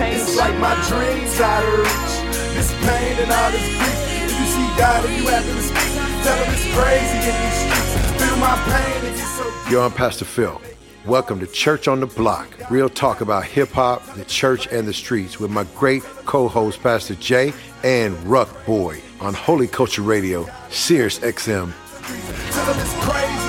It's like my dreams out of reach. This pain and all this grief. If you see God and you have to speak, tell him it's crazy in these streets. Feel my pain and it's so. Yo, I'm Pastor Phil. Welcome to Church on the Block. Real talk about hip hop, the church, and the streets with my great co host, Pastor Jay and Ruck Boy on Holy Culture Radio, Sirius XM. Tell him it's crazy in these streets.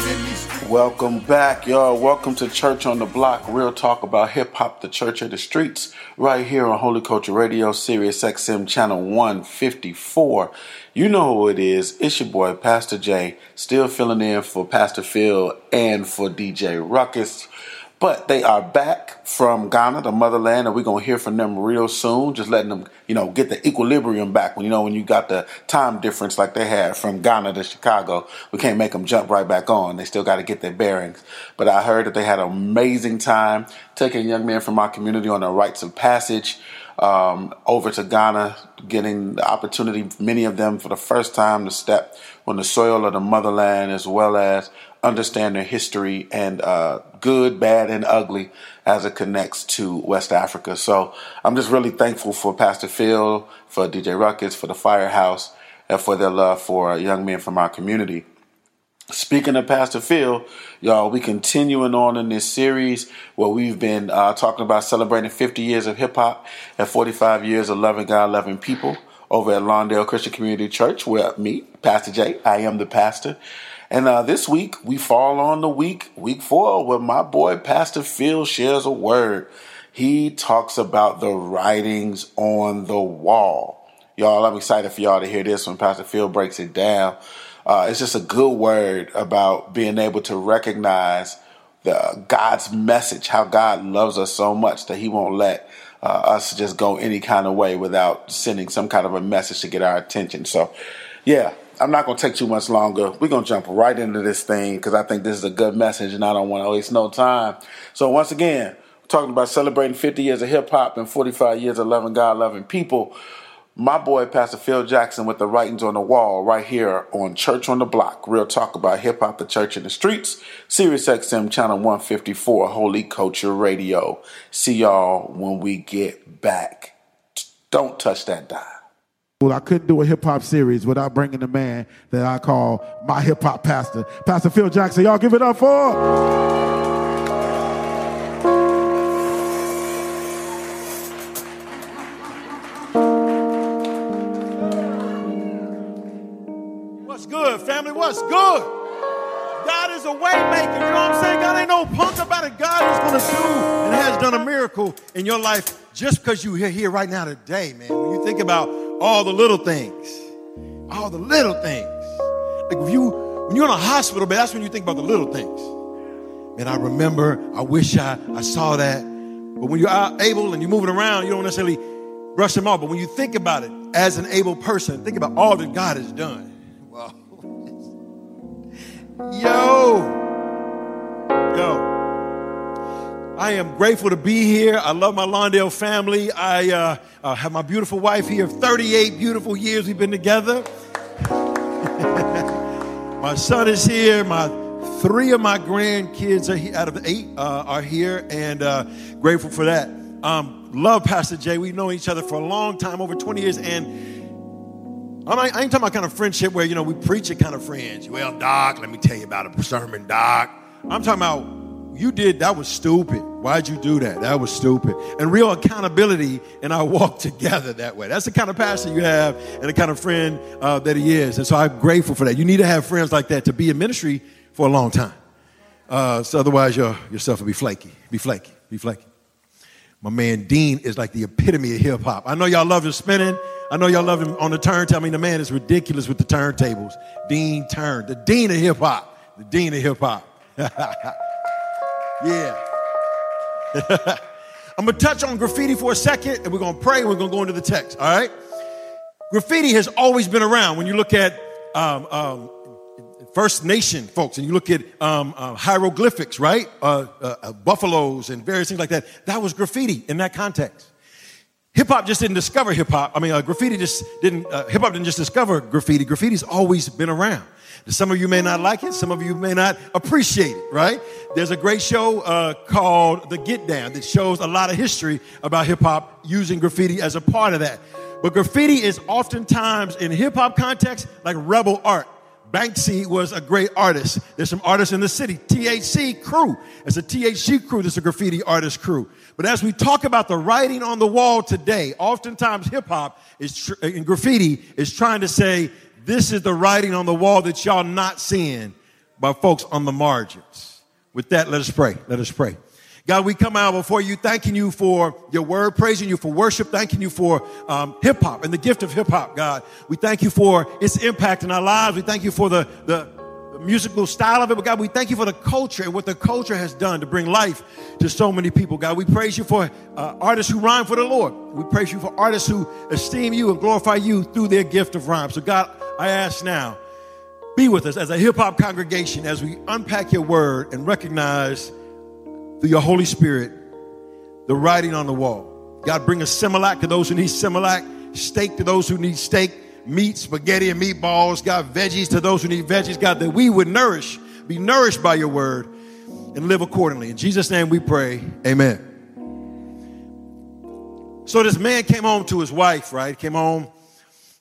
Welcome back, y'all. Welcome to Church on the Block. Real talk about hip hop, the church of the streets, right here on Holy Culture Radio, Sirius XM channel 154. You know who it is. It's your boy, Pastor J, still filling in for Pastor Phil and for DJ Ruckus. But they are back from Ghana, the motherland, and we're gonna hear from them real soon. Just letting them, you know, get the equilibrium back. When you know when you got the time difference like they had from Ghana to Chicago, we can't make them jump right back on. They still got to get their bearings. But I heard that they had an amazing time taking young men from our community on the rites of passage um, over to Ghana, getting the opportunity, many of them for the first time, to step on the soil of the motherland, as well as understand their history and uh, good, bad, and ugly as it connects to West Africa. So I'm just really thankful for Pastor Phil, for DJ Ruckus, for the Firehouse, and for their love for young men from our community. Speaking of Pastor Phil, y'all, we continuing on in this series where we've been uh, talking about celebrating 50 years of hip hop and 45 years of loving God, loving people over at Lawndale Christian Community Church, where me, Pastor J, I am the pastor. And uh, this week we fall on the week, week four, where my boy Pastor Phil shares a word. He talks about the writings on the wall. Y'all, I'm excited for y'all to hear this when Pastor Phil breaks it down. Uh, it's just a good word about being able to recognize the God's message, how God loves us so much that He won't let uh, us just go any kind of way without sending some kind of a message to get our attention. So, yeah, I'm not going to take too much longer. We're going to jump right into this thing because I think this is a good message and I don't want to waste no time. So, once again, talking about celebrating 50 years of hip hop and 45 years of loving God, loving people my boy Pastor Phil Jackson with the writings on the wall right here on Church on the Block. Real talk about hip hop, the church in the streets. Sirius XM channel 154, Holy Culture Radio. See y'all when we get back. Don't touch that dial. Well, I couldn't do a hip hop series without bringing the man that I call my hip hop pastor, Pastor Phil Jackson. Y'all give it up for. What's good, family? What's good? God is a way maker. You know what I'm saying? God ain't no punk about it. God is going to do and has done a miracle in your life just because you're here, here right now today, man. When you think about all the little things, all the little things. Like if you, when you're in a hospital, man, that's when you think about the little things. Man, I remember, I wish I, I saw that. But when you're able and you're moving around, you don't necessarily brush them off. But when you think about it as an able person, think about all that God has done. Wow. Yo. Yo. I am grateful to be here. I love my Lawndale family. I uh, uh, have my beautiful wife here. 38 beautiful years we've been together. my son is here. My three of my grandkids are here, out of eight uh, are here, and uh, grateful for that. Um, love Pastor Jay. We've known each other for a long time, over 20 years, and not, I ain't talking about kind of friendship where, you know, we preach it kind of friends. Well, Doc, let me tell you about a sermon, Doc. I'm talking about you did, that was stupid. Why'd you do that? That was stupid. And real accountability and I walk together that way. That's the kind of pastor you have and the kind of friend uh, that he is. And so I'm grateful for that. You need to have friends like that to be in ministry for a long time. Uh, so otherwise, your, your stuff will be flaky, be flaky, be flaky. My man Dean is like the epitome of hip hop. I know y'all love him spinning. I know y'all love him on the turntable. I mean, the man is ridiculous with the turntables. Dean Turn, the dean of hip hop, the dean of hip hop. yeah. I'm gonna touch on graffiti for a second, and we're gonna pray. And we're gonna go into the text. All right. Graffiti has always been around. When you look at um, um, First Nation folks, and you look at um, uh, hieroglyphics, right? Uh, uh, uh, buffaloes and various things like that. That was graffiti in that context. Hip hop just didn't discover hip hop. I mean, uh, graffiti just didn't, uh, hip hop didn't just discover graffiti. Graffiti's always been around. Some of you may not like it, some of you may not appreciate it, right? There's a great show uh, called The Get Down that shows a lot of history about hip hop using graffiti as a part of that. But graffiti is oftentimes in hip hop context like rebel art. Banksy was a great artist. There's some artists in the city. THC crew. It's a THC crew that's a graffiti artist crew. But as we talk about the writing on the wall today, oftentimes hip hop is tr- and graffiti is trying to say, this is the writing on the wall that y'all not seeing by folks on the margins. With that, let us pray. Let us pray. God, we come out before you, thanking you for your word, praising you for worship, thanking you for um, hip hop and the gift of hip hop, God. We thank you for its impact in our lives. We thank you for the, the musical style of it, but God, we thank you for the culture and what the culture has done to bring life to so many people. God, we praise you for uh, artists who rhyme for the Lord. We praise you for artists who esteem you and glorify you through their gift of rhyme. So, God, I ask now, be with us as a hip hop congregation as we unpack your word and recognize through your Holy Spirit the writing on the wall. God, bring a Similac to those who need Similac, steak to those who need steak, meat, spaghetti, and meatballs. God, veggies to those who need veggies. God, that we would nourish, be nourished by your word, and live accordingly. In Jesus' name we pray. Amen. So this man came home to his wife, right? Came home,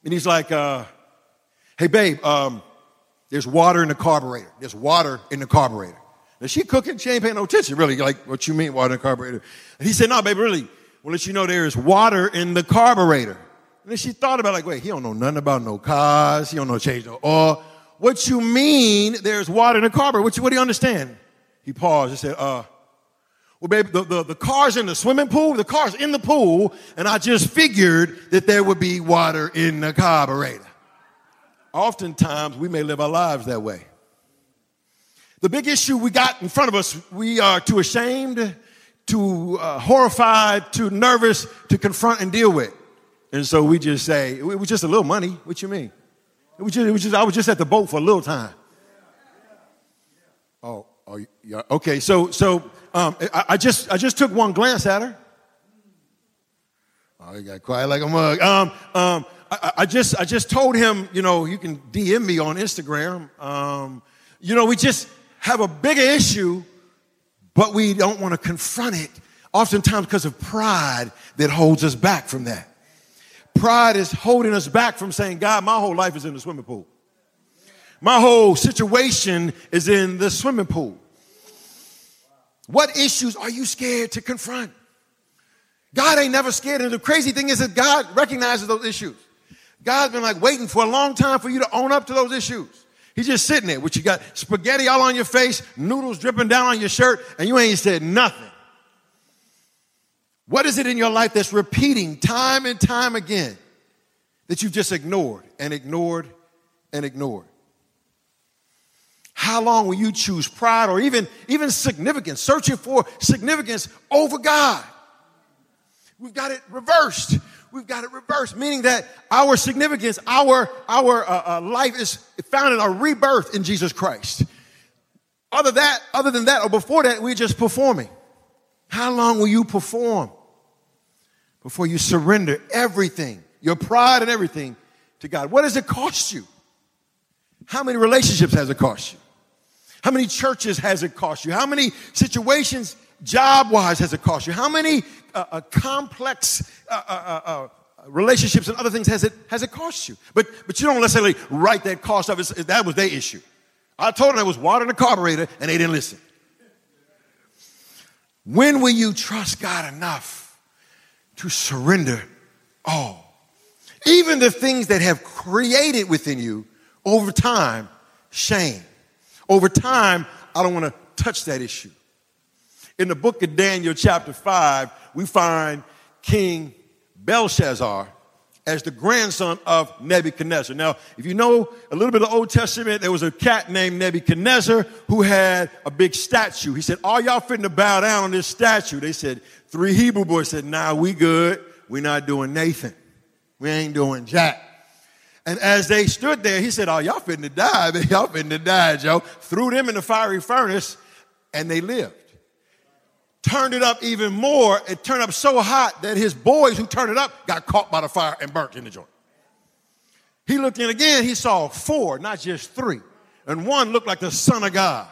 and he's like, uh, hey, babe, um, there's water in the carburetor. There's water in the carburetor. Is she cooking? She ain't paying no attention, really. Like, what you mean, water in the carburetor? And he said, no, babe, really. We'll let you know there is water in the carburetor. And then she thought about it, like, wait, he don't know nothing about no cars. He don't know change no oil. What you mean there's water in the carburetor? What, what do you understand? He paused and said, uh, well, baby, the, the, the car's in the swimming pool. The car's in the pool. And I just figured that there would be water in the carburetor. Oftentimes, we may live our lives that way. The big issue we got in front of us, we are too ashamed, too uh, horrified, too nervous to confront and deal with. And so we just say, it was just a little money. What you mean? It was just, it was just I was just at the boat for a little time. Oh, oh yeah. Okay, so so um, I, I, just I just took one glance at her. Oh, you got quiet like a mug. Um, um, I, I, just I just told him, you know, you can DM me on Instagram. Um, you know, we just have a bigger issue, but we don't want to confront it, oftentimes because of pride that holds us back from that. Pride is holding us back from saying, God, my whole life is in the swimming pool. My whole situation is in the swimming pool. What issues are you scared to confront? God ain't never scared. And the crazy thing is that God recognizes those issues. God's been like waiting for a long time for you to own up to those issues. He's just sitting there with you got spaghetti all on your face, noodles dripping down on your shirt, and you ain't said nothing. What is it in your life that's repeating time and time again that you've just ignored and ignored and ignored? How long will you choose pride or even, even significance, searching for significance over God? We've got it reversed we've got it reversed, meaning that our significance, our, our uh, uh, life is found in a rebirth in Jesus Christ. Other that, other than that, or before that, we're just performing. How long will you perform before you surrender everything, your pride and everything to God? What does it cost you? How many relationships has it cost you? How many churches has it cost you? How many situations, job wise, has it cost you? How many uh, uh, complex uh, uh, uh, uh, relationships and other things has it, has it cost you? But, but you don't necessarily write that cost of it. That was their issue. I told them there was water in the carburetor and they didn't listen. When will you trust God enough to surrender all? Even the things that have created within you over time shame. Over time, I don't want to touch that issue. In the book of Daniel, chapter 5, we find King Belshazzar as the grandson of Nebuchadnezzar. Now, if you know a little bit of the Old Testament, there was a cat named Nebuchadnezzar who had a big statue. He said, Are y'all fitting to bow down on this statue? They said, Three Hebrew boys said, Nah, we good. We're not doing Nathan. We ain't doing Jack. And as they stood there, he said, Oh, y'all fitting to die. Y'all fitting to die, Joe. Threw them in the fiery furnace and they lived. Turned it up even more. It turned up so hot that his boys who turned it up got caught by the fire and burnt in the joint. He looked in again, he saw four, not just three. And one looked like the Son of God.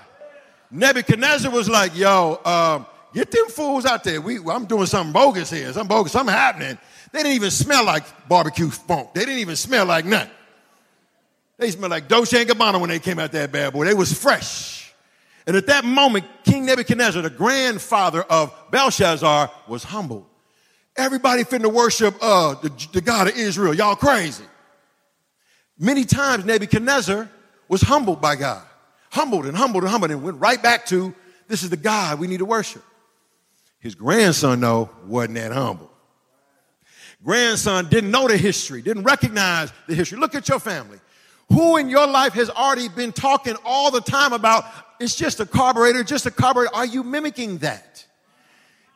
Nebuchadnezzar was like, yo, um, get them fools out there. We, I'm doing something bogus here. Something bogus, something happening. They didn't even smell like barbecue funk. They didn't even smell like nothing. They smelled like Dolce & Gabbana when they came out that bad boy. They was fresh. And at that moment, King Nebuchadnezzar, the grandfather of Belshazzar, was humbled. Everybody finna worship uh, the, the God of Israel. Y'all crazy. Many times Nebuchadnezzar was humbled by God. Humbled and humbled and humbled and went right back to this is the God we need to worship. His grandson, though, wasn't that humble. Grandson didn't know the history, didn't recognize the history. Look at your family. Who in your life has already been talking all the time about it's just a carburetor, just a carburetor? Are you mimicking that?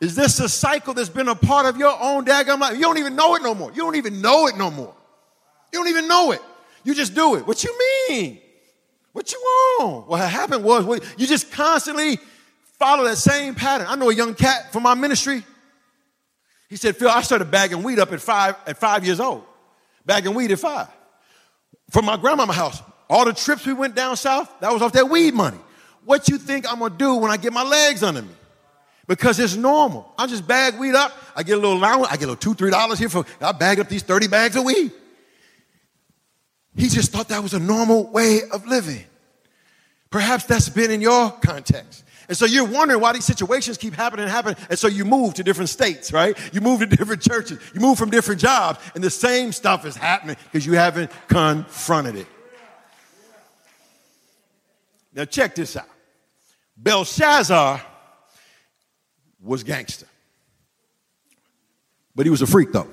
Is this a cycle that's been a part of your own daggum life? You don't even know it no more. You don't even know it no more. You don't even know it. You just do it. What you mean? What you want? What happened was you just constantly follow that same pattern. I know a young cat from my ministry. He said, Phil, I started bagging weed up at five, at five years old. Bagging weed at five. From my grandmama house. All the trips we went down south, that was off that weed money. What you think I'm gonna do when I get my legs under me? Because it's normal. I just bag weed up. I get a little allowance. I get a little two, three dollars here for, I bag up these 30 bags of weed. He just thought that was a normal way of living. Perhaps that's been in your context. And so you're wondering why these situations keep happening and happening. And so you move to different states, right? You move to different churches. You move from different jobs. And the same stuff is happening because you haven't confronted it. Now check this out. Belshazzar was gangster. But he was a freak though.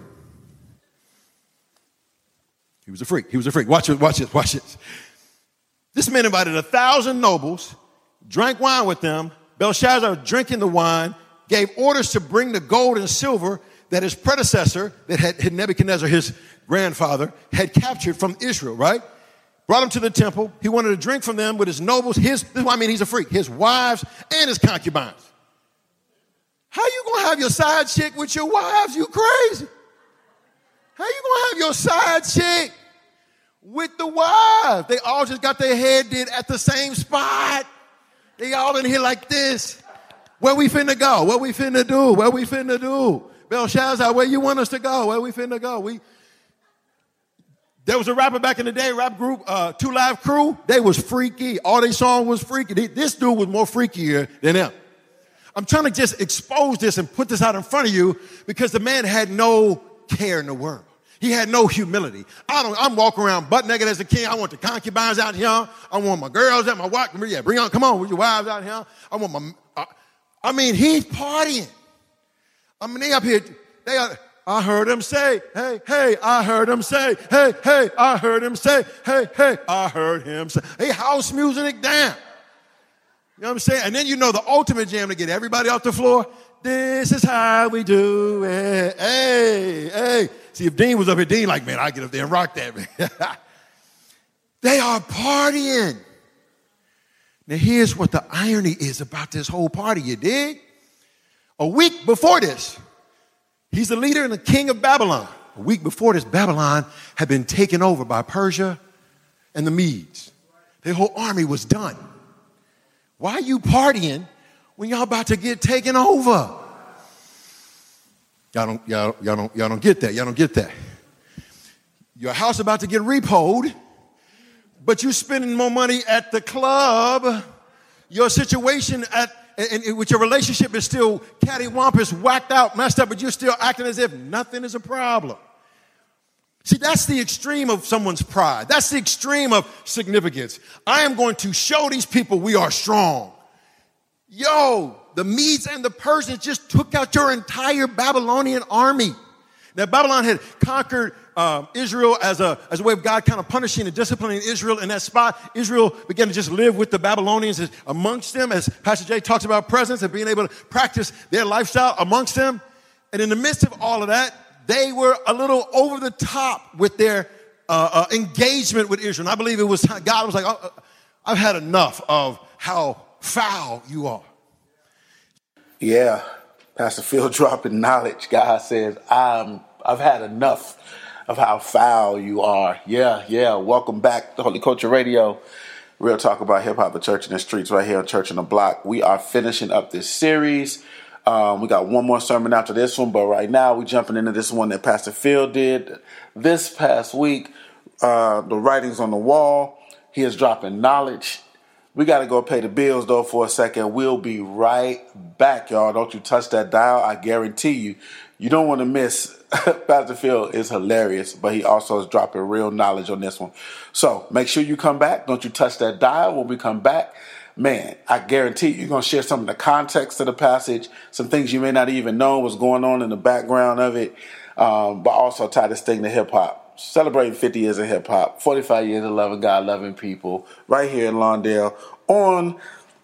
He was a freak. He was a freak. Watch it, watch it, watch it. This man invited a thousand nobles, drank wine with them. Belshazzar, drinking the wine, gave orders to bring the gold and silver that his predecessor, that had Nebuchadnezzar, his grandfather, had captured from Israel, right? Brought him to the temple. He wanted to drink from them with his nobles, his, this is why I mean he's a freak, his wives and his concubines. How you gonna have your side chick with your wives? You crazy. How you gonna have your side chick with the wives? They all just got their head did at the same spot. They all in here like this. Where we finna go? What we finna do? What we finna do? Belshazzar, where you want us to go? Where we finna go? We there was a rapper back in the day, rap group, uh, Two Live Crew. They was freaky. All they song was freaky. This dude was more freakier than them. I'm trying to just expose this and put this out in front of you because the man had no care in the world. He had no humility. I don't, I'm walking around butt naked as a king. I want the concubines out here. I want my girls out, my wife. Yeah, bring on, come on with your wives out here. I want my, uh, I mean, he's partying. I mean, they up here, they are, I heard him say, hey, hey, I heard him say, hey, hey, I heard him say, hey, hey, I heard him say, hey, house music down. You know what I'm saying? And then you know the ultimate jam to get everybody off the floor. This is how we do it. Hey, hey. See, if Dean was up here, Dean like, man, I get up there and rock that, man. they are partying. Now, here's what the irony is about this whole party, you dig? A week before this, he's the leader and the king of Babylon. A week before this, Babylon had been taken over by Persia and the Medes. Their whole army was done. Why are you partying when y'all about to get taken over? Y'all don't, y'all, y'all, don't, y'all don't get that. Y'all don't get that. Your house about to get repoed, but you spending more money at the club. Your situation at and, and with your relationship is still cattywampus, whacked out, messed up, but you're still acting as if nothing is a problem. See, that's the extreme of someone's pride. That's the extreme of significance. I am going to show these people we are strong. Yo, the Medes and the Persians just took out your entire Babylonian army. Now, Babylon had conquered uh, Israel as a, as a way of God kind of punishing and disciplining Israel in that spot. Israel began to just live with the Babylonians as, amongst them, as Pastor Jay talks about presence and being able to practice their lifestyle amongst them. And in the midst of all of that, they were a little over the top with their uh, uh, engagement with Israel. And I believe it was God was like, oh, I've had enough of how foul you are. Yeah, Pastor Phil dropping knowledge. God says, I'm, I've had enough of how foul you are. Yeah, yeah. Welcome back to Holy Culture Radio. Real talk about hip hop, the church in the streets, right here on Church on the Block. We are finishing up this series. Um, we got one more sermon after this one, but right now we're jumping into this one that Pastor Phil did this past week. Uh, the writings on the wall. He is dropping knowledge. We got to go pay the bills though for a second. We'll be right back, y'all. Don't you touch that dial. I guarantee you, you don't want to miss. Pastor Phil is hilarious, but he also is dropping real knowledge on this one. So make sure you come back. Don't you touch that dial when we come back. Man, I guarantee you're going to share some of the context of the passage, some things you may not even know what's going on in the background of it, um, but also tie this thing to hip hop celebrating 50 years of hip hop, 45 years of loving God, loving people, right here in Lawndale on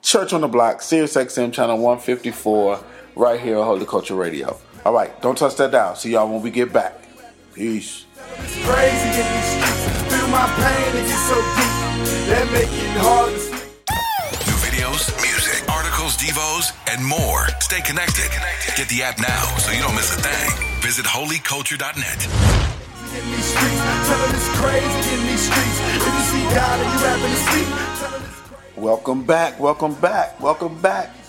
Church on the Block, Sirius XM channel 154, right here on Holy Culture Radio. All right, don't touch that dial. See y'all when we get back. Peace. It's crazy in these. Feel my pain, it gets so deep. That make it hard to. New videos, music, articles, devos, and more. Stay connected. Get the app now so you don't miss a thing. Visit holyculture.net. In these streets, tell them it's crazy in these streets. If you see God and you rapping to sleep, tell them it's crazy. Welcome back, welcome back, welcome back.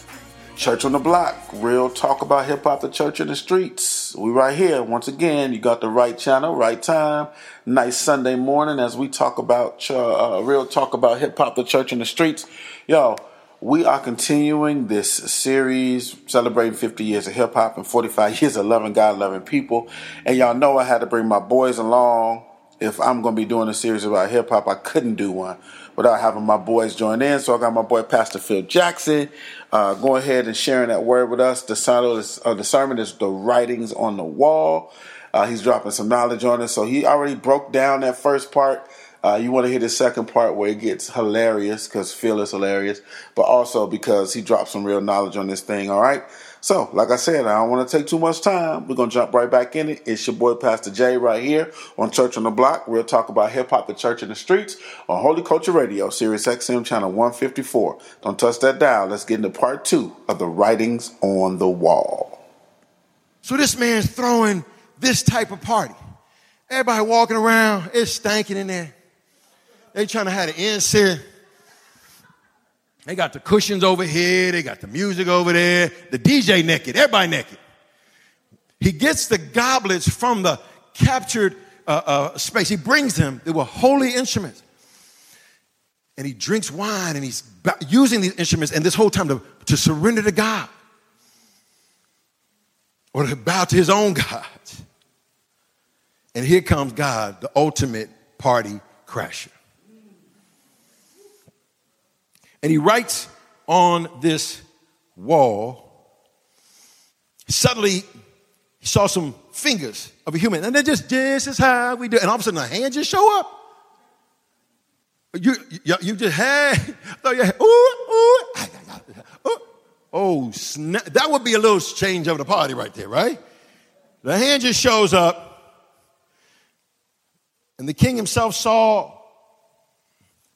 Church on the Block, real talk about hip hop, the church in the streets. We right here. Once again, you got the right channel, right time. Nice Sunday morning as we talk about, ch- uh, real talk about hip hop, the church in the streets. Yo, we are continuing this series celebrating 50 years of hip hop and 45 years of loving God, loving people. And y'all know I had to bring my boys along. If I'm going to be doing a series about hip hop, I couldn't do one without having my boys join in. So I got my boy Pastor Phil Jackson uh, go ahead and sharing that word with us. The is, uh, the sermon is "The Writings on the Wall." Uh, he's dropping some knowledge on us. So he already broke down that first part. Uh, you want to hear the second part where it gets hilarious because Phil is hilarious, but also because he dropped some real knowledge on this thing. All right. So, like I said, I don't want to take too much time. We're going to jump right back in it. It's your boy, Pastor Jay, right here on Church on the Block. We'll talk about hip hop, the church in the streets on Holy Culture Radio, Sirius XM channel 154. Don't touch that dial. Let's get into part two of the writings on the wall. So this man's throwing this type of party. Everybody walking around, it's stinking in there. They trying to have an insert. They got the cushions over here, they got the music over there, the DJ naked, everybody naked. He gets the goblets from the captured uh, uh, space. He brings them. They were holy instruments. And he drinks wine and he's using these instruments and this whole time to, to surrender to God or to bow to his own gods. And here comes God, the ultimate party crasher. And he writes on this wall, suddenly he saw some fingers of a human, and they're just, this is how we do. And all of a sudden, a hand just show up. You, you, you just had, throw your hand, ooh, ooh. Oh, snap. That would be a little change of the party right there, right? The hand just shows up, and the king himself saw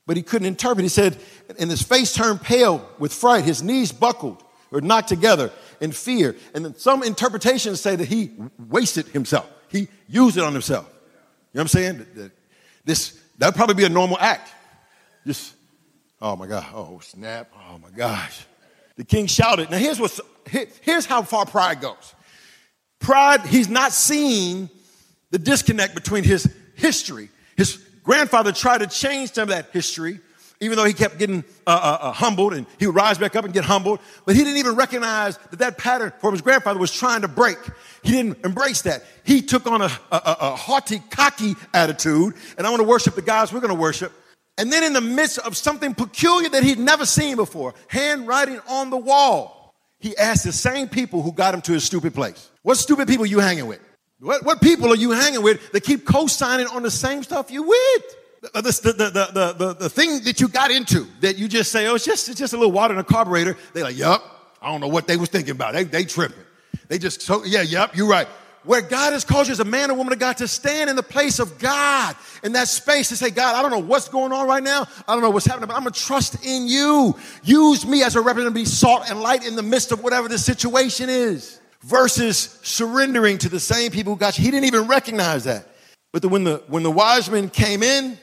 but he couldn't interpret. He said, and his face turned pale with fright, his knees buckled or knocked together in fear. And then some interpretations say that he wasted himself. He used it on himself. You know what I'm saying? This that'd probably be a normal act. Just, oh my God, oh snap, oh my gosh. The king shouted. Now here's what's here's how far pride goes. Pride, he's not seeing the disconnect between his history, his grandfather tried to change some of that history, even though he kept getting uh, uh, uh, humbled and he would rise back up and get humbled. But he didn't even recognize that that pattern from his grandfather was trying to break. He didn't embrace that. He took on a, a, a haughty, cocky attitude, and I want to worship the guys we're going to worship. And then in the midst of something peculiar that he'd never seen before, handwriting on the wall, he asked the same people who got him to his stupid place. What stupid people are you hanging with? What, what people are you hanging with that keep co-signing on the same stuff you with? Uh, the, the, the, the, the, thing that you got into that you just say, oh, it's just, it's just a little water in a carburetor. They're like, yup, I don't know what they was thinking about. They, they tripping. They just, so, yeah, yup, you're right. where God has called you as a man or woman of God to stand in the place of God in that space to say, God, I don't know what's going on right now. I don't know what's happening, but I'm going to trust in you. Use me as a representative be salt and light in the midst of whatever the situation is versus surrendering to the same people who got you. He didn't even recognize that. But the, when, the, when the wise men came in,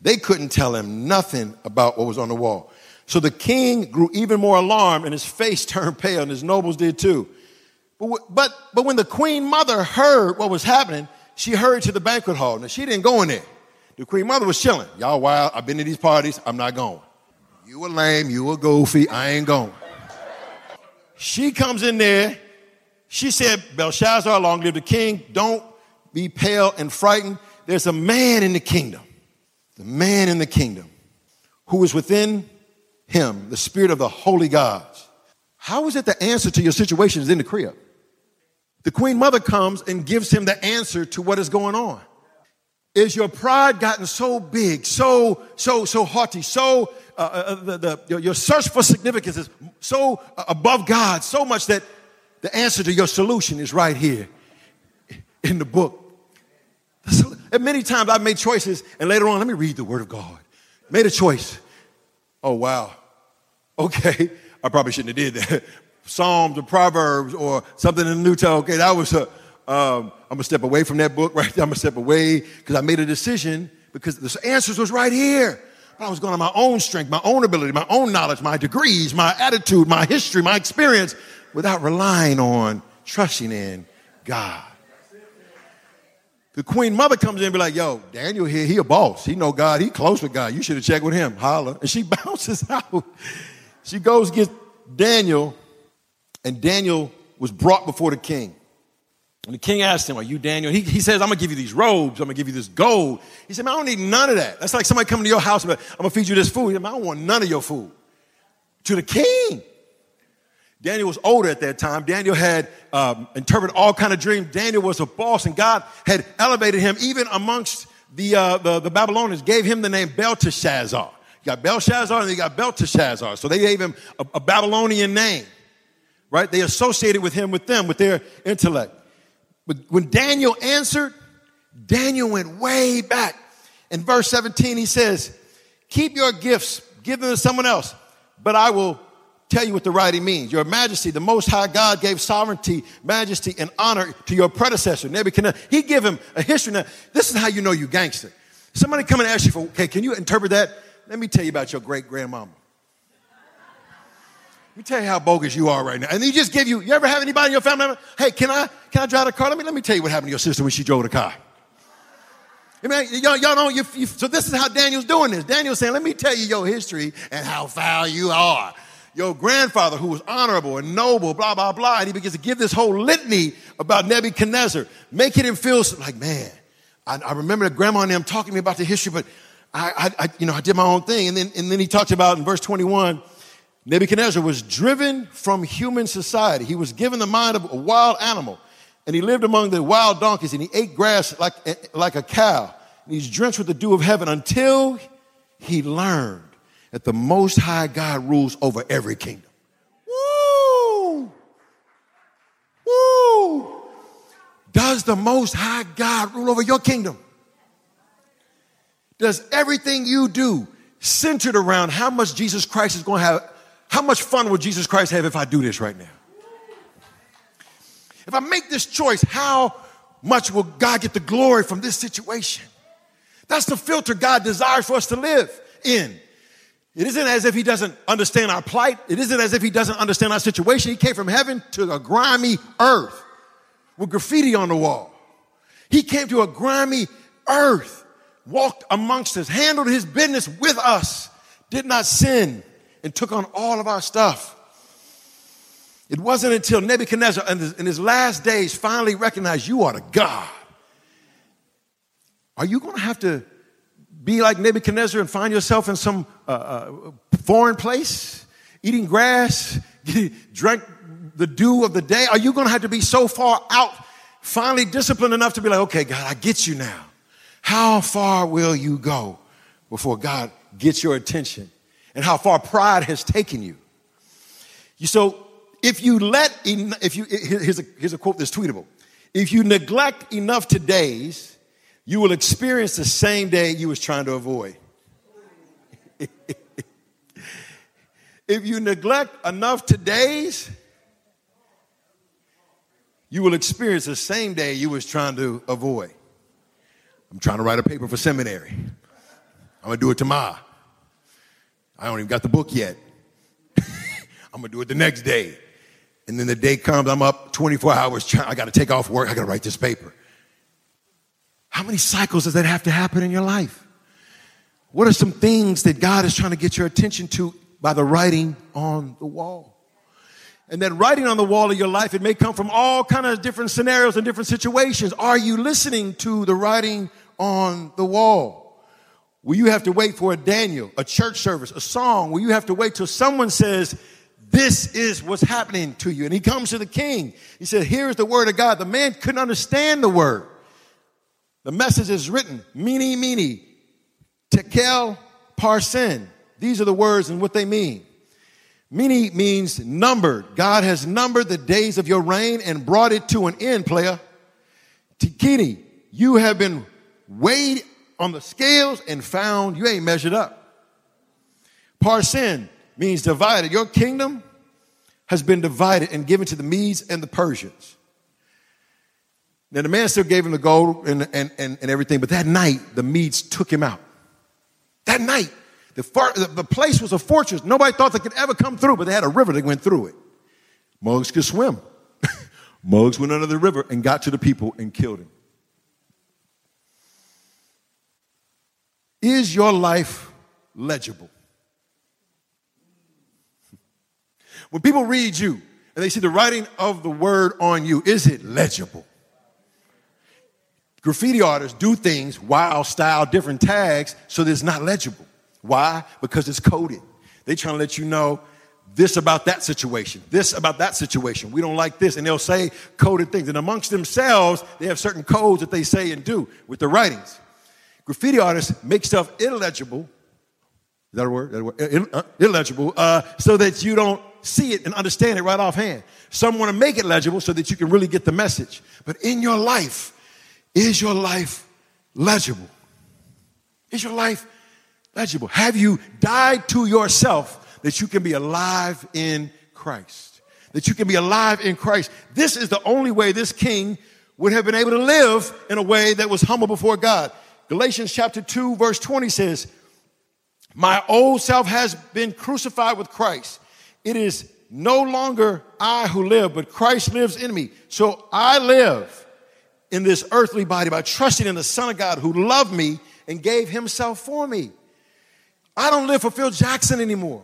they couldn't tell him nothing about what was on the wall. So the king grew even more alarmed and his face turned pale and his nobles did too. But, but, but when the queen mother heard what was happening, she hurried to the banquet hall. Now she didn't go in there. The queen mother was chilling. Y'all wild. I've been to these parties. I'm not going. You were lame. You were goofy. I ain't going. She comes in there. She said, Belshazzar, long live the king. Don't be pale and frightened. There's a man in the kingdom, the man in the kingdom who is within him, the spirit of the holy gods. How is it the answer to your situation is in the crib? The queen mother comes and gives him the answer to what is going on. Is your pride gotten so big, so, so, so haughty, so, uh, uh, uh the, the, your, your, search for significance is so uh, above God, so much that the answer to your solution is right here in the book. And many times I've made choices, and later on, let me read the word of God. Made a choice. Oh, wow. Okay, I probably shouldn't have did that. Psalms or Proverbs or something in the New Testament. Okay, that was a, um, I'm gonna step away from that book right there. I'm gonna step away because I made a decision because the answers was right here. But I was going on my own strength, my own ability, my own knowledge, my degrees, my attitude, my history, my experience, without relying on trusting in God. The queen mother comes in and be like, yo, Daniel here, he a boss. He know God. He close with God. You should have checked with him. Holla. And she bounces out. She goes get Daniel and Daniel was brought before the king. And the king asked him, Are you Daniel? He, he says, I'm gonna give you these robes, I'm gonna give you this gold. He said, Man, I don't need none of that. That's like somebody coming to your house, but I'm gonna feed you this food. He said, Man, I don't want none of your food. To the king. Daniel was older at that time. Daniel had um, interpreted all kind of dreams. Daniel was a boss, and God had elevated him even amongst the, uh, the, the Babylonians, gave him the name Belteshazzar. You got Belshazzar and you got Belteshazzar. So they gave him a, a Babylonian name right? They associated with him with them, with their intellect. But when Daniel answered, Daniel went way back. In verse 17, he says, Keep your gifts, give them to someone else, but I will tell you what the writing means. Your majesty, the most high God gave sovereignty, majesty, and honor to your predecessor, Nebuchadnezzar. He gave him a history. Now, this is how you know you gangster. Somebody come and ask you for, okay, can you interpret that? Let me tell you about your great grandmama. Let me tell you how bogus you are right now. And he just give you, you ever have anybody in your family, hey, can I, can I drive the car? Let me, let me tell you what happened to your sister when she drove the car. I mean, y'all, y'all know, you, you, so this is how Daniel's doing this. Daniel's saying, let me tell you your history and how foul you are. Your grandfather, who was honorable and noble, blah, blah, blah. And he begins to give this whole litany about Nebuchadnezzar, making him feel like, man, I, I remember grandma and them talking to me about the history, but I, I, I, you know, I did my own thing. And then, and then he talks about in verse 21, Nebuchadnezzar was driven from human society. He was given the mind of a wild animal, and he lived among the wild donkeys, and he ate grass like, eh, like a cow. And he's drenched with the dew of heaven until he learned that the Most High God rules over every kingdom. Woo! Woo! Does the Most High God rule over your kingdom? Does everything you do centered around how much Jesus Christ is going to have how much fun will Jesus Christ have if I do this right now? If I make this choice, how much will God get the glory from this situation? That's the filter God desires for us to live in. It isn't as if He doesn't understand our plight. It isn't as if He doesn't understand our situation. He came from heaven to a grimy earth with graffiti on the wall. He came to a grimy earth, walked amongst us, handled His business with us, did not sin, and took on all of our stuff. It wasn't until Nebuchadnezzar in his last days finally recognized you are the God. Are you going to have to be like Nebuchadnezzar and find yourself in some uh, uh, foreign place, eating grass, drink the dew of the day? Are you going to have to be so far out, finally disciplined enough to be like, okay, God, I get you now. How far will you go before God gets your attention and how far pride has taken you. You so if you let if you here's a here's a quote that's tweetable. If you neglect enough today's, you will experience the same day you was trying to avoid. if you neglect enough today's, you will experience the same day you was trying to avoid. I'm trying to write a paper for seminary. I'm gonna do it tomorrow. I don't even got the book yet. I'm gonna do it the next day. And then the day comes, I'm up 24 hours, I gotta take off work, I gotta write this paper. How many cycles does that have to happen in your life? What are some things that God is trying to get your attention to by the writing on the wall? And that writing on the wall of your life, it may come from all kind of different scenarios and different situations. Are you listening to the writing on the wall? Will you have to wait for a Daniel, a church service, a song? Will you have to wait till someone says, this is what's happening to you? And he comes to the king. He said, here's the word of God. The man couldn't understand the word. The message is written, mene, mene, tekel, parsin. These are the words and what they mean. Mene means numbered. God has numbered the days of your reign and brought it to an end, player. Tikini, you have been weighed on the scales and found you ain't measured up. Parsin means divided. Your kingdom has been divided and given to the Medes and the Persians. Now the man still gave him the gold and, and, and, and everything, but that night the Medes took him out. That night the, far, the, the place was a fortress. Nobody thought they could ever come through, but they had a river that went through it. Mugs could swim. Mugs went under the river and got to the people and killed him. Is your life legible? When people read you and they see the writing of the word on you, is it legible? Graffiti artists do things, wild style, different tags, so that it's not legible. Why? Because it's coded. They trying to let you know this about that situation, this about that situation. We don't like this. And they'll say coded things. And amongst themselves, they have certain codes that they say and do with the writings. Graffiti artists make stuff illegible. Is that a word? That a word? Uh, illegible, uh, so that you don't see it and understand it right offhand. Some want to make it legible so that you can really get the message. But in your life, is your life legible? Is your life legible. Have you died to yourself that you can be alive in Christ? That you can be alive in Christ. This is the only way this king would have been able to live in a way that was humble before God. Galatians chapter 2, verse 20 says, My old self has been crucified with Christ. It is no longer I who live, but Christ lives in me. So I live in this earthly body by trusting in the Son of God who loved me and gave himself for me. I don't live for Phil Jackson anymore.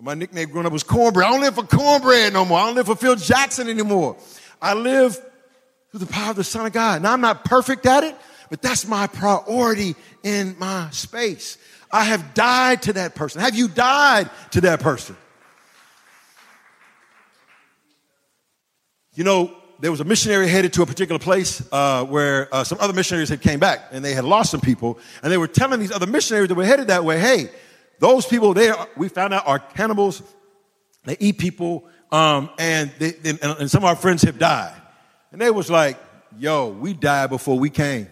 My nickname growing up was cornbread. I don't live for cornbread no more. I don't live for Phil Jackson anymore. I live through the power of the Son of God. Now I'm not perfect at it, but that's my priority in my space. I have died to that person. Have you died to that person? You know, there was a missionary headed to a particular place uh, where uh, some other missionaries had came back and they had lost some people, and they were telling these other missionaries that were headed that way, "Hey, those people there, we found out are cannibals. They eat people, um, and, they, and, and some of our friends have died. And they was like, yo, we died before we came.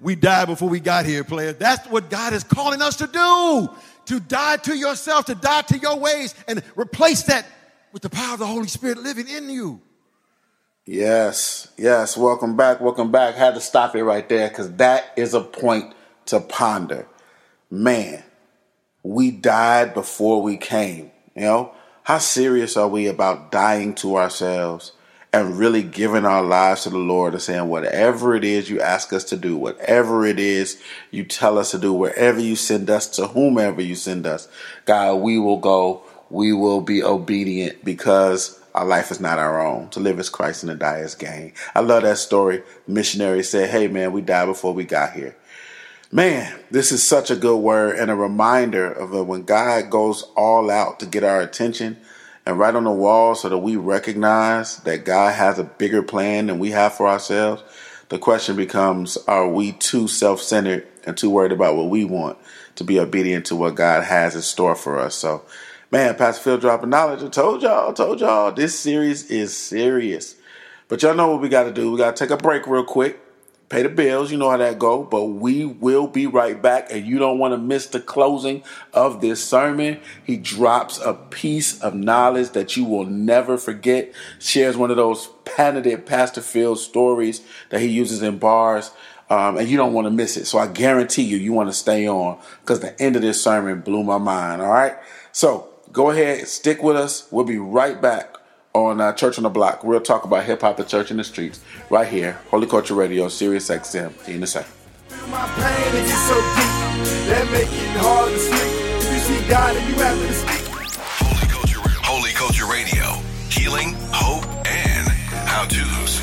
We died before we got here, player. That's what God is calling us to do. To die to yourself, to die to your ways, and replace that with the power of the Holy Spirit living in you. Yes, yes. Welcome back. Welcome back. Had to stop it right there because that is a point to ponder. Man, we died before we came. You know, how serious are we about dying to ourselves and really giving our lives to the Lord and saying, whatever it is you ask us to do, whatever it is you tell us to do, wherever you send us, to whomever you send us, God, we will go, we will be obedient because our life is not our own. To live as Christ and to die as gain. I love that story. Missionary said, Hey man, we died before we got here. Man, this is such a good word and a reminder of that when God goes all out to get our attention and right on the wall so that we recognize that God has a bigger plan than we have for ourselves. The question becomes are we too self centered and too worried about what we want to be obedient to what God has in store for us? So, Man, Pastor Phil dropping knowledge. I told y'all, I told y'all, this series is serious. But y'all know what we got to do. We got to take a break real quick, pay the bills. You know how that go. But we will be right back, and you don't want to miss the closing of this sermon. He drops a piece of knowledge that you will never forget. Shares one of those patented Pastor Phil stories that he uses in bars. Um, and you don't want to miss it. So I guarantee you, you want to stay on because the end of this sermon blew my mind. All right. So go ahead, stick with us. We'll be right back on uh, Church on the Block. We'll talk about hip hop, the church in the streets, right here, Holy Culture Radio, Sirius XM. See you in a second. My pain is so deep that make it hard to sleep. If you see God and you have to speak. Holy Culture, Holy Culture Radio. Healing, hope, and how to's.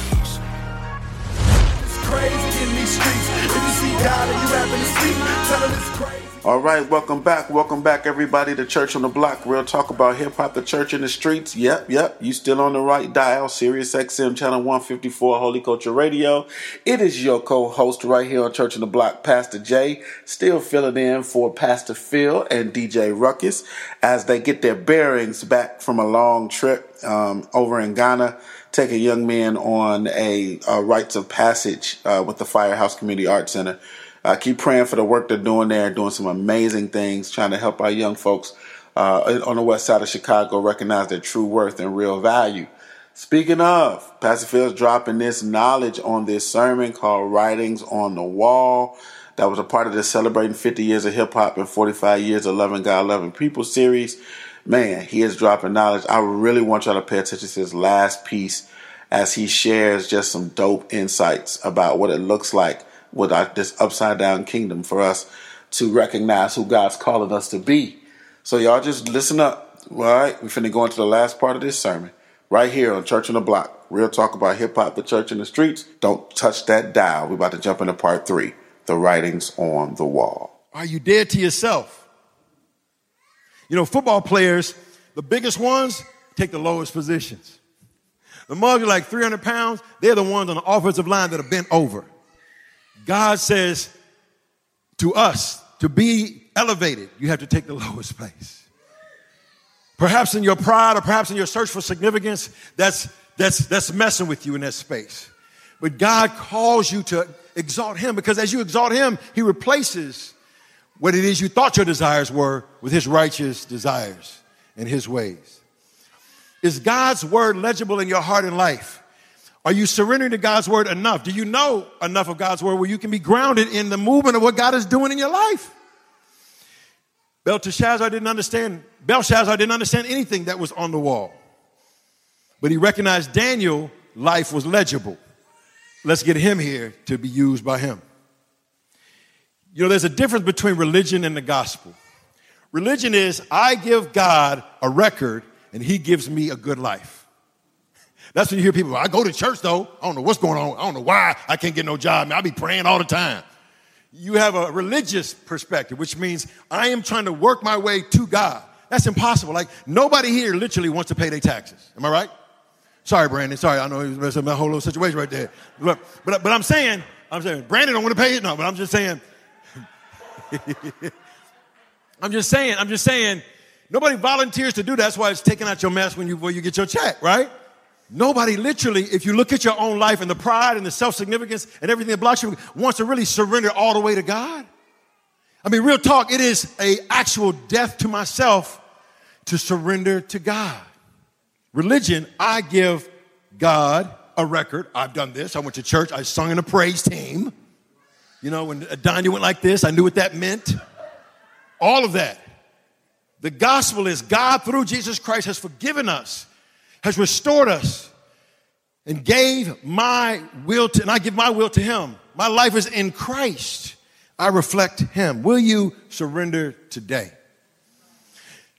It's crazy in these streets. If you see God and you having to speak, tell him it's crazy. All right, welcome back. Welcome back, everybody, to Church on the Block. Real talk about hip hop, the church in the streets. Yep, yep. You still on the right dial, Sirius XM, channel 154, Holy Culture Radio. It is your co host right here on Church on the Block, Pastor J, still filling in for Pastor Phil and DJ Ruckus as they get their bearings back from a long trip um, over in Ghana. Take a young man on a, a rites of passage uh, with the Firehouse Community Arts Center. Uh, keep praying for the work they're doing there, doing some amazing things, trying to help our young folks uh, on the west side of Chicago recognize their true worth and real value. Speaking of, Pastor Phil's dropping this knowledge on this sermon called Writings on the Wall. That was a part of the Celebrating 50 Years of Hip Hop and 45 Years of Loving God, Loving People series. Man, he is dropping knowledge. I really want y'all to pay attention to his last piece as he shares just some dope insights about what it looks like with our, this upside down kingdom for us to recognize who God's calling us to be. So y'all just listen up. All right, we're finna go into the last part of this sermon right here on Church on the Block. Real talk about hip hop, the church in the streets. Don't touch that dial. We're about to jump into part three the writings on the wall. Are you dead to yourself? You know, football players, the biggest ones, take the lowest positions. The mugs are like 300 pounds. They're the ones on the offensive line that are bent over. God says to us to be elevated, you have to take the lowest place. Perhaps in your pride or perhaps in your search for significance, that's, that's, that's messing with you in that space. But God calls you to exalt Him because as you exalt Him, He replaces what it is you thought your desires were with His righteous desires and His ways. Is God's word legible in your heart and life? Are you surrendering to God's word enough? Do you know enough of God's word where you can be grounded in the movement of what God is doing in your life? Belteshazzar didn't understand, Belshazzar didn't understand anything that was on the wall. But he recognized Daniel' life was legible. Let's get him here to be used by him. You know, there's a difference between religion and the gospel. Religion is I give God a record and he gives me a good life. That's when you hear people, I go to church though. I don't know what's going on. I don't know why I can't get no job. I be praying all the time. You have a religious perspective, which means I am trying to work my way to God. That's impossible. Like nobody here literally wants to pay their taxes. Am I right? Sorry, Brandon. Sorry, I know he was my whole little situation right there. But, but, but I'm saying, I'm saying, Brandon don't want to pay it. No, but I'm just saying, I'm just saying, I'm just saying, nobody volunteers to do that. That's why it's taking out your mess when you, when you get your check, right? Nobody literally, if you look at your own life and the pride and the self-significance and everything that blocks you, wants to really surrender all the way to God. I mean, real talk, it is a actual death to myself to surrender to God. Religion, I give God a record. I've done this. I went to church. I sung in a praise team. You know, when Donnie went like this, I knew what that meant. All of that. The gospel is God through Jesus Christ has forgiven us has restored us and gave my will to, and I give my will to him. My life is in Christ. I reflect him. Will you surrender today?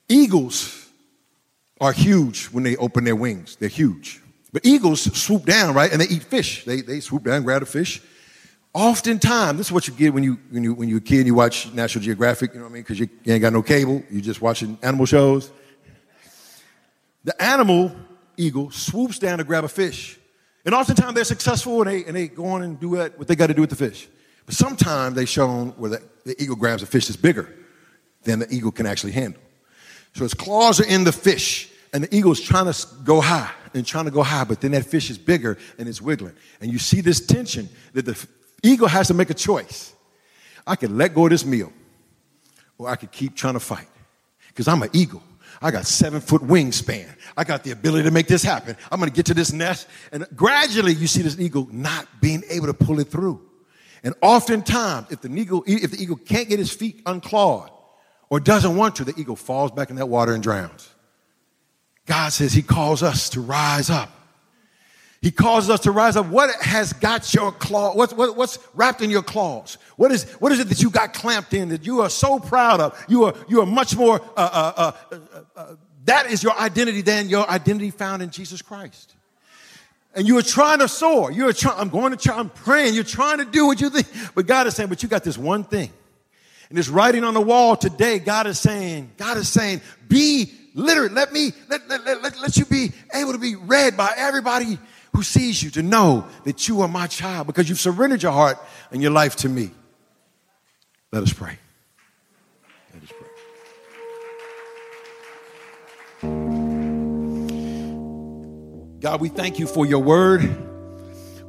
Eagles are huge when they open their wings. They're huge. But eagles swoop down, right? And they eat fish. They, they swoop down, grab a fish. Oftentimes, this is what you get when you when you when you're a kid and you watch National Geographic, you know what I mean? Because you, you ain't got no cable, you're just watching animal shows. The animal eagle swoops down to grab a fish. And oftentimes they're successful and they, and they go on and do what they got to do with the fish. But sometimes they've shown where the, the eagle grabs a fish that's bigger than the eagle can actually handle. So its claws are in the fish, and the eagle's trying to go high and trying to go high, but then that fish is bigger and it's wiggling. And you see this tension that the eagle has to make a choice. I could let go of this meal, or I could keep trying to fight. Because I'm an eagle. I got seven foot wingspan. I got the ability to make this happen. I'm going to get to this nest. And gradually you see this eagle not being able to pull it through. And oftentimes, if the eagle, if the eagle can't get his feet unclawed or doesn't want to, the eagle falls back in that water and drowns. God says he calls us to rise up. He calls us to rise up. What has got your claw? What's, what, what's wrapped in your claws? What is, what is it that you got clamped in that you are so proud of? You are, you are much more, uh, uh, uh, uh, uh that is your identity than your identity found in Jesus Christ. And you are trying to soar. You're trying, I'm going to try, I'm praying. You're trying to do what you think. But God is saying, but you got this one thing. And this writing on the wall today, God is saying, God is saying, be literate. Let me, let, let, let, let you be able to be read by everybody who sees you to know that you are my child because you've surrendered your heart and your life to me. Let us pray. Let us pray. God, we thank you for your word.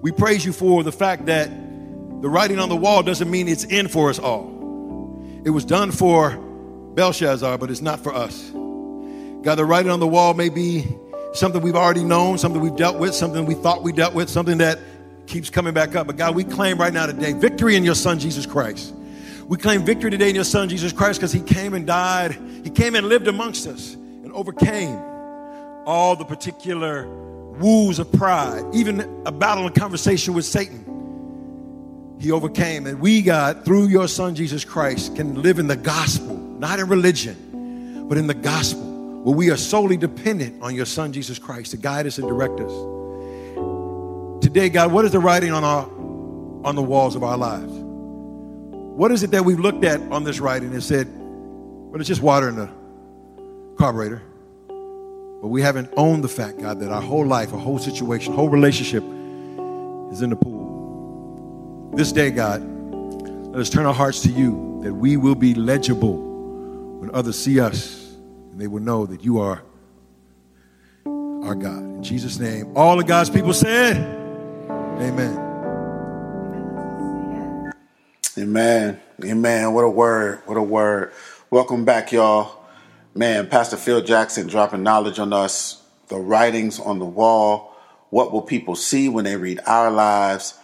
We praise you for the fact that the writing on the wall doesn't mean it's in for us all. It was done for Belshazzar, but it's not for us. God, the writing on the wall may be something we've already known, something we've dealt with, something we thought we dealt with, something that keeps coming back up. But God, we claim right now today victory in your Son, Jesus Christ. We claim victory today in your Son, Jesus Christ, because he came and died. He came and lived amongst us and overcame all the particular woos of pride, even a battle and conversation with Satan. He overcame. And we, God, through your Son, Jesus Christ, can live in the gospel, not in religion, but in the gospel where we are solely dependent on your Son, Jesus Christ, to guide us and direct us. Today, God, what is the writing on, our, on the walls of our lives? What is it that we've looked at on this writing and said, well, it's just water in the carburetor? But we haven't owned the fact, God, that our whole life, our whole situation, whole relationship is in the pool. This day, God, let us turn our hearts to you that we will be legible when others see us and they will know that you are our God. In Jesus' name, all of God's people said, Amen. Amen. Amen. What a word. What a word. Welcome back, y'all. Man, Pastor Phil Jackson dropping knowledge on us, the writings on the wall. What will people see when they read our lives?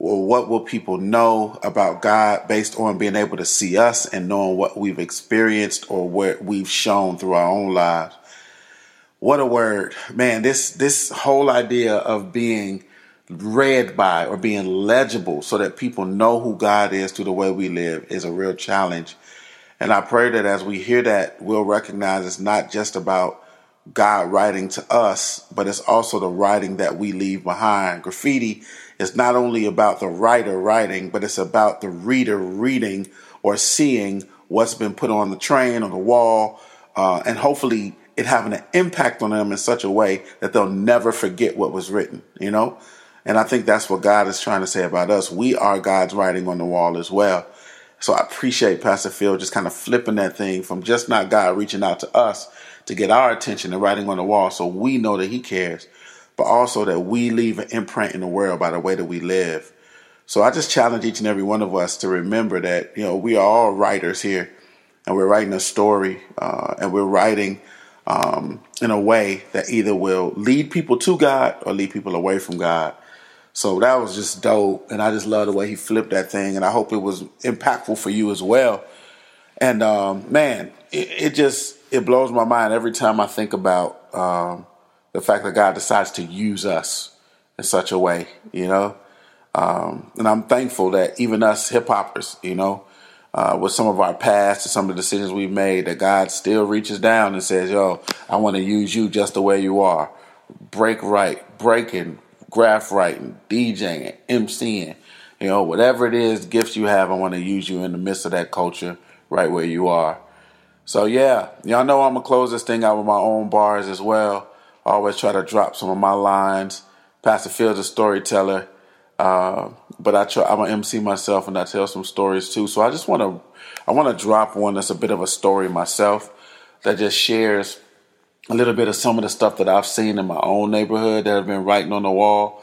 Or what will people know about God based on being able to see us and knowing what we've experienced or what we've shown through our own lives? What a word. Man, this this whole idea of being read by or being legible so that people know who God is through the way we live is a real challenge. And I pray that as we hear that, we'll recognize it's not just about God writing to us, but it's also the writing that we leave behind. Graffiti is not only about the writer writing, but it's about the reader reading or seeing what's been put on the train or the wall, uh, and hopefully it having an impact on them in such a way that they'll never forget what was written, you know? And I think that's what God is trying to say about us. We are God's writing on the wall as well. So I appreciate Pastor Phil just kind of flipping that thing from just not God reaching out to us to get our attention and writing on the wall so we know that He cares, but also that we leave an imprint in the world by the way that we live. So I just challenge each and every one of us to remember that, you know, we are all writers here and we're writing a story uh, and we're writing um, in a way that either will lead people to God or lead people away from God. So that was just dope. And I just love the way he flipped that thing. And I hope it was impactful for you as well. And um, man, it, it, just it blows my mind every time I think about um, the fact that God decides to use us in such a way, you know. Um, and I'm thankful that even us hip hoppers, you know, uh, with some of our past and some of the decisions we've made, that God still reaches down and says, "Yo, I want to use you just the way you are. Break right, breaking, graf writing, DJing, MCing, you know, whatever it is, gifts you have, I want to use you in the midst of that culture, right where you are." So yeah, y'all know I'm gonna close this thing out with my own bars as well. I always try to drop some of my lines. Pastor Phil's a storyteller, uh, but I try. I'm an MC myself, and I tell some stories too. So I just want to, I want to drop one that's a bit of a story myself. that just shares a little bit of some of the stuff that I've seen in my own neighborhood that have been writing on the wall.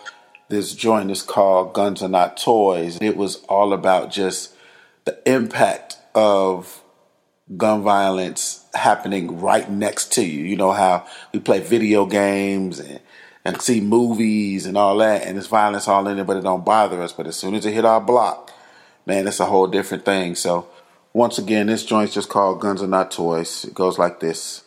This joint is called Guns Are Not Toys. It was all about just the impact of gun violence happening right next to you. You know how we play video games and, and see movies and all that, and it's violence all in it, but it don't bother us. But as soon as it hit our block, man, it's a whole different thing. So once again, this joint's just called Guns Are Not Toys. It goes like this.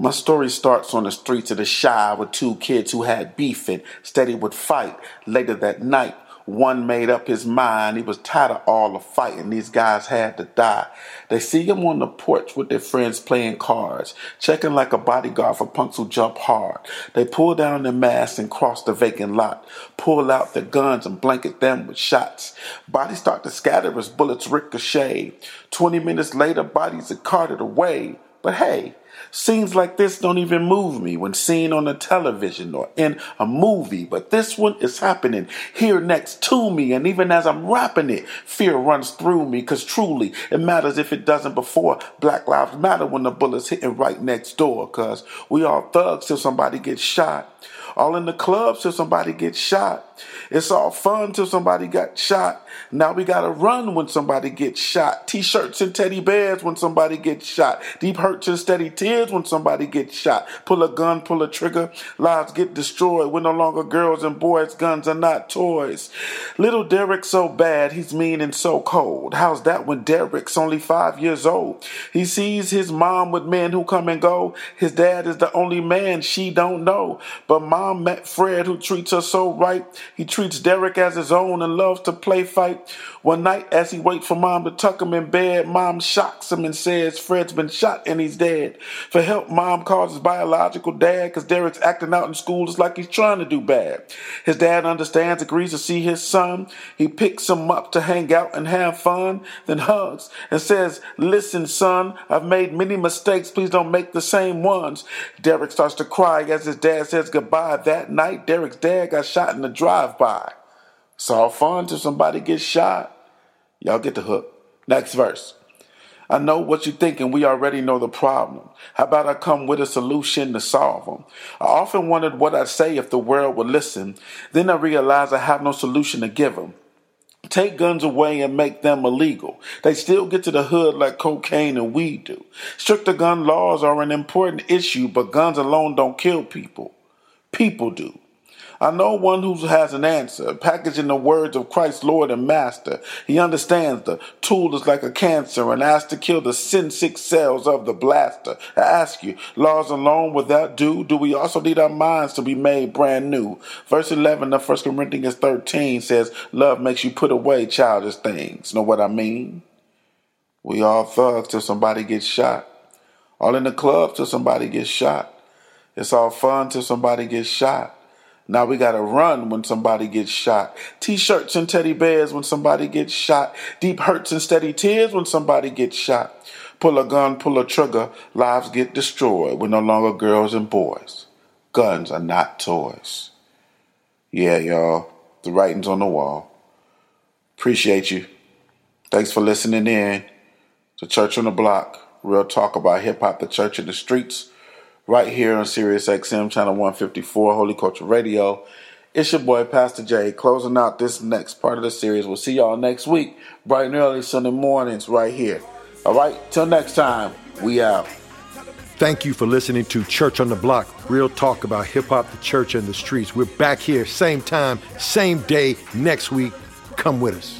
My story starts on the streets of the Chi with two kids who had beef and steady would fight. Later that night, one made up his mind. He was tired of all the fighting. These guys had to die. They see him on the porch with their friends playing cards, checking like a bodyguard for punks who jump hard. They pull down their masks and cross the vacant lot, pull out their guns and blanket them with shots. Bodies start to scatter as bullets ricochet. Twenty minutes later, bodies are carted away. But hey, Scenes like this don't even move me when seen on the television or in a movie, but this one is happening here next to me. And even as I'm rapping it, fear runs through me because truly it matters if it doesn't before. Black Lives Matter when the bullet's hitting right next door because we all thugs till somebody gets shot all in the club till somebody gets shot. It's all fun till somebody got shot. Now we gotta run when somebody gets shot. T-shirts and teddy bears when somebody gets shot. Deep hurts and steady tears when somebody gets shot. Pull a gun, pull a trigger. Lives get destroyed. We're no longer girls and boys. Guns are not toys. Little Derek's so bad, he's mean and so cold. How's that when Derek's only five years old? He sees his mom with men who come and go. His dad is the only man she don't know. But mom mom met Fred, who treats her so right. He treats Derek as his own and loves to play fight. One night, as he waits for mom to tuck him in bed, mom shocks him and says Fred's been shot and he's dead. For help, mom calls his biological dad because Derek's acting out in school just like he's trying to do bad. His dad understands, agrees to see his son. He picks him up to hang out and have fun, then hugs and says, Listen, son, I've made many mistakes. Please don't make the same ones. Derek starts to cry as his dad says goodbye that night, Derek's dad got shot in the drive-by. It's all fun till somebody gets shot. Y'all get the hook. Next verse. I know what you're thinking. We already know the problem. How about I come with a solution to solve them? I often wondered what I'd say if the world would listen. Then I realized I have no solution to give them. Take guns away and make them illegal. They still get to the hood like cocaine and weed do. Stricter gun laws are an important issue, but guns alone don't kill people people do. I know one who has an answer, packaged in the words of Christ, Lord and Master. He understands the tool is like a cancer and asks to kill the sin sick cells of the blaster. I ask you, laws alone without do, do we also need our minds to be made brand new? Verse 11 of 1 Corinthians 13 says, Love makes you put away childish things. Know what I mean? We all thugs till somebody gets shot. All in the club till somebody gets shot. It's all fun till somebody gets shot. Now we gotta run when somebody gets shot. T-shirts and teddy bears when somebody gets shot. Deep hurts and steady tears when somebody gets shot. Pull a gun, pull a trigger, lives get destroyed. We're no longer girls and boys. Guns are not toys. Yeah, y'all. The writing's on the wall. Appreciate you. Thanks for listening in to Church on the Block. Real talk about hip hop, the church in the streets right here on Sirius XM channel 154, Holy Culture Radio. It's your boy Pastor J closing out this next part of the series. We'll see y'all next week, bright and early Sunday mornings, right here. All right, till next time, we out. Thank you for listening to Church on the Block, real talk about hip hop, the church, and the streets. We're back here, same time, same day, next week. Come with us.